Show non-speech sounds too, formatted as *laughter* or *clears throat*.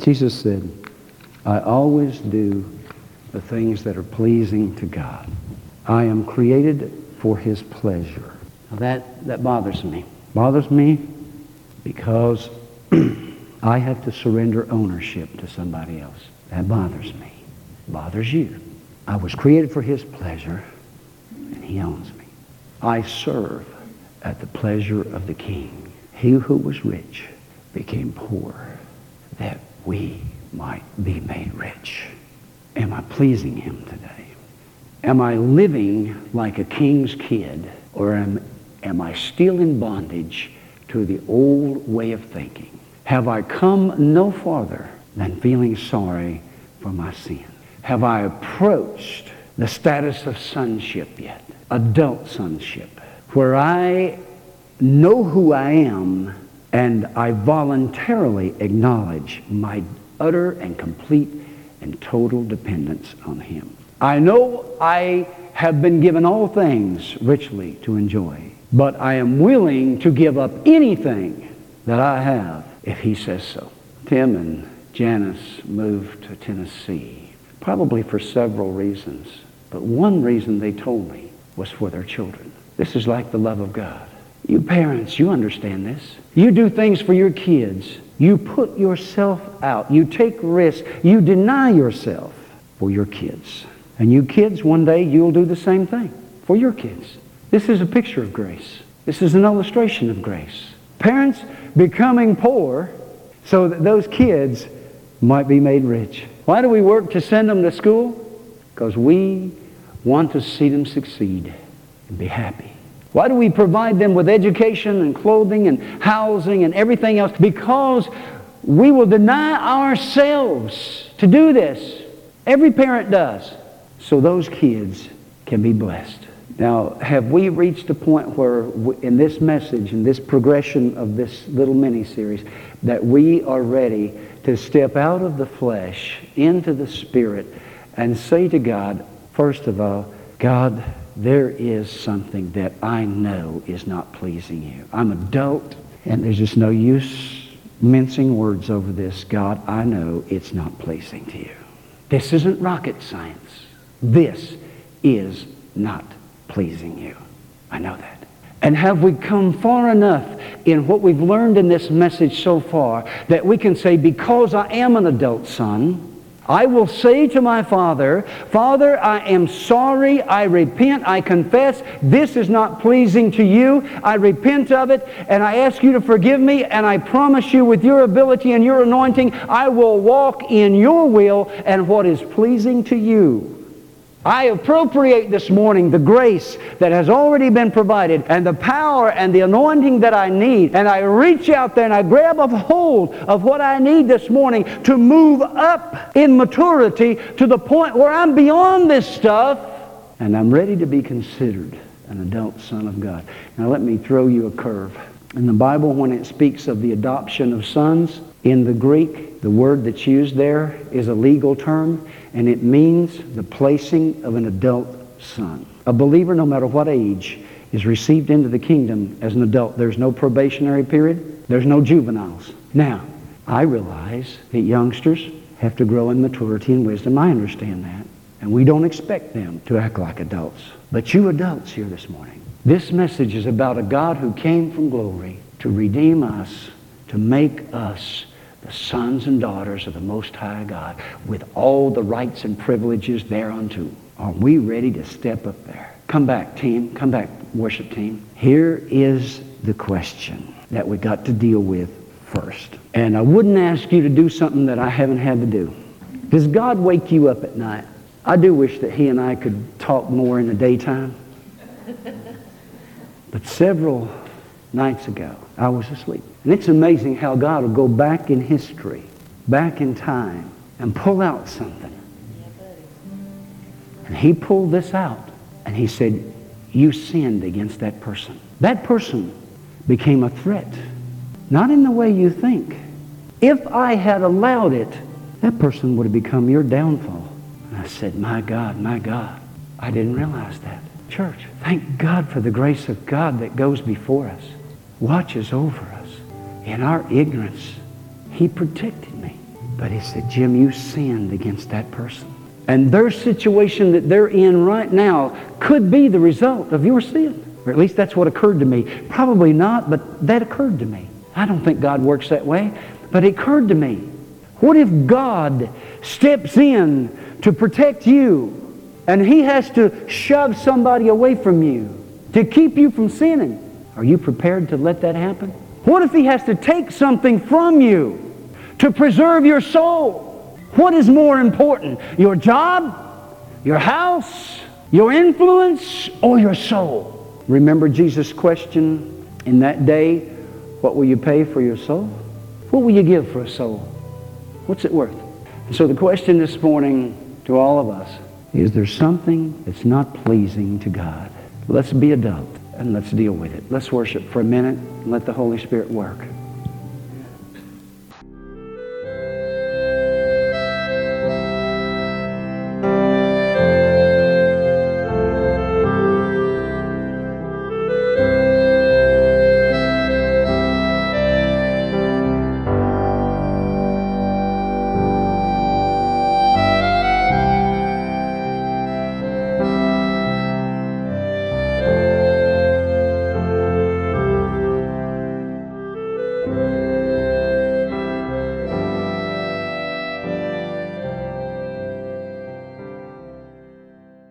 Jesus said, I always do the things that are pleasing to God. I am created for his pleasure. Now that, that bothers me. Bothers me because *clears throat* I have to surrender ownership to somebody else. That bothers me. Bothers you. I was created for his pleasure, and he owns me. I serve at the pleasure of the king. He who was rich became poor, that we might be made rich. Am I pleasing him today? Am I living like a king's kid, or am, am I still in bondage to the old way of thinking? Have I come no farther than feeling sorry for my sin? Have I approached the status of sonship yet? Adult sonship, where I know who I am and I voluntarily acknowledge my utter and complete and total dependence on Him. I know I have been given all things richly to enjoy, but I am willing to give up anything that I have if He says so. Tim and Janice moved to Tennessee probably for several reasons. But one reason they told me was for their children. This is like the love of God. You parents, you understand this. You do things for your kids. You put yourself out. You take risks. You deny yourself for your kids. And you kids, one day you'll do the same thing for your kids. This is a picture of grace. This is an illustration of grace. Parents becoming poor so that those kids might be made rich. Why do we work to send them to school? Because we want to see them succeed and be happy. Why do we provide them with education and clothing and housing and everything else? Because we will deny ourselves to do this. Every parent does. So those kids can be blessed. Now, have we reached a point where, in this message, in this progression of this little mini series, that we are ready to step out of the flesh into the spirit and say to God, first of all, God, there is something that I know is not pleasing you. I'm an adult, and there's just no use mincing words over this. God, I know it's not pleasing to you. This isn't rocket science. This is not pleasing you. I know that. And have we come far enough in what we've learned in this message so far that we can say, because I am an adult son, I will say to my Father, Father, I am sorry, I repent, I confess, this is not pleasing to you. I repent of it, and I ask you to forgive me, and I promise you with your ability and your anointing, I will walk in your will and what is pleasing to you. I appropriate this morning the grace that has already been provided and the power and the anointing that I need. And I reach out there and I grab a hold of what I need this morning to move up in maturity to the point where I'm beyond this stuff and I'm ready to be considered an adult son of God. Now let me throw you a curve. In the Bible, when it speaks of the adoption of sons, in the Greek, the word that's used there is a legal term and it means the placing of an adult son. A believer, no matter what age, is received into the kingdom as an adult. There's no probationary period. There's no juveniles. Now, I realize that youngsters have to grow in maturity and wisdom. I understand that. And we don't expect them to act like adults. But you adults here this morning, this message is about a God who came from glory to redeem us, to make us the sons and daughters of the Most High God with all the rights and privileges thereunto. Are we ready to step up there? Come back, team. Come back, worship team. Here is the question that we got to deal with first. And I wouldn't ask you to do something that I haven't had to do. Does God wake you up at night? I do wish that he and I could talk more in the daytime. But several nights ago, I was asleep. And it's amazing how God will go back in history, back in time, and pull out something. And he pulled this out, and he said, you sinned against that person. That person became a threat, not in the way you think. If I had allowed it, that person would have become your downfall. And I said, my God, my God, I didn't realize that. Church, thank God for the grace of God that goes before us, watches over us in our ignorance, he protected me. But he said, Jim, you sinned against that person. And their situation that they're in right now could be the result of your sin. Or at least that's what occurred to me. Probably not, but that occurred to me. I don't think God works that way, but it occurred to me. What if God steps in to protect you and he has to shove somebody away from you to keep you from sinning? Are you prepared to let that happen? What if he has to take something from you to preserve your soul? What is more important, your job, your house, your influence, or your soul? Remember Jesus' question in that day, what will you pay for your soul? What will you give for a soul? What's it worth? And So the question this morning to all of us, is there something that's not pleasing to God? Let's be adult and let's deal with it. Let's worship for a minute and let the Holy Spirit work.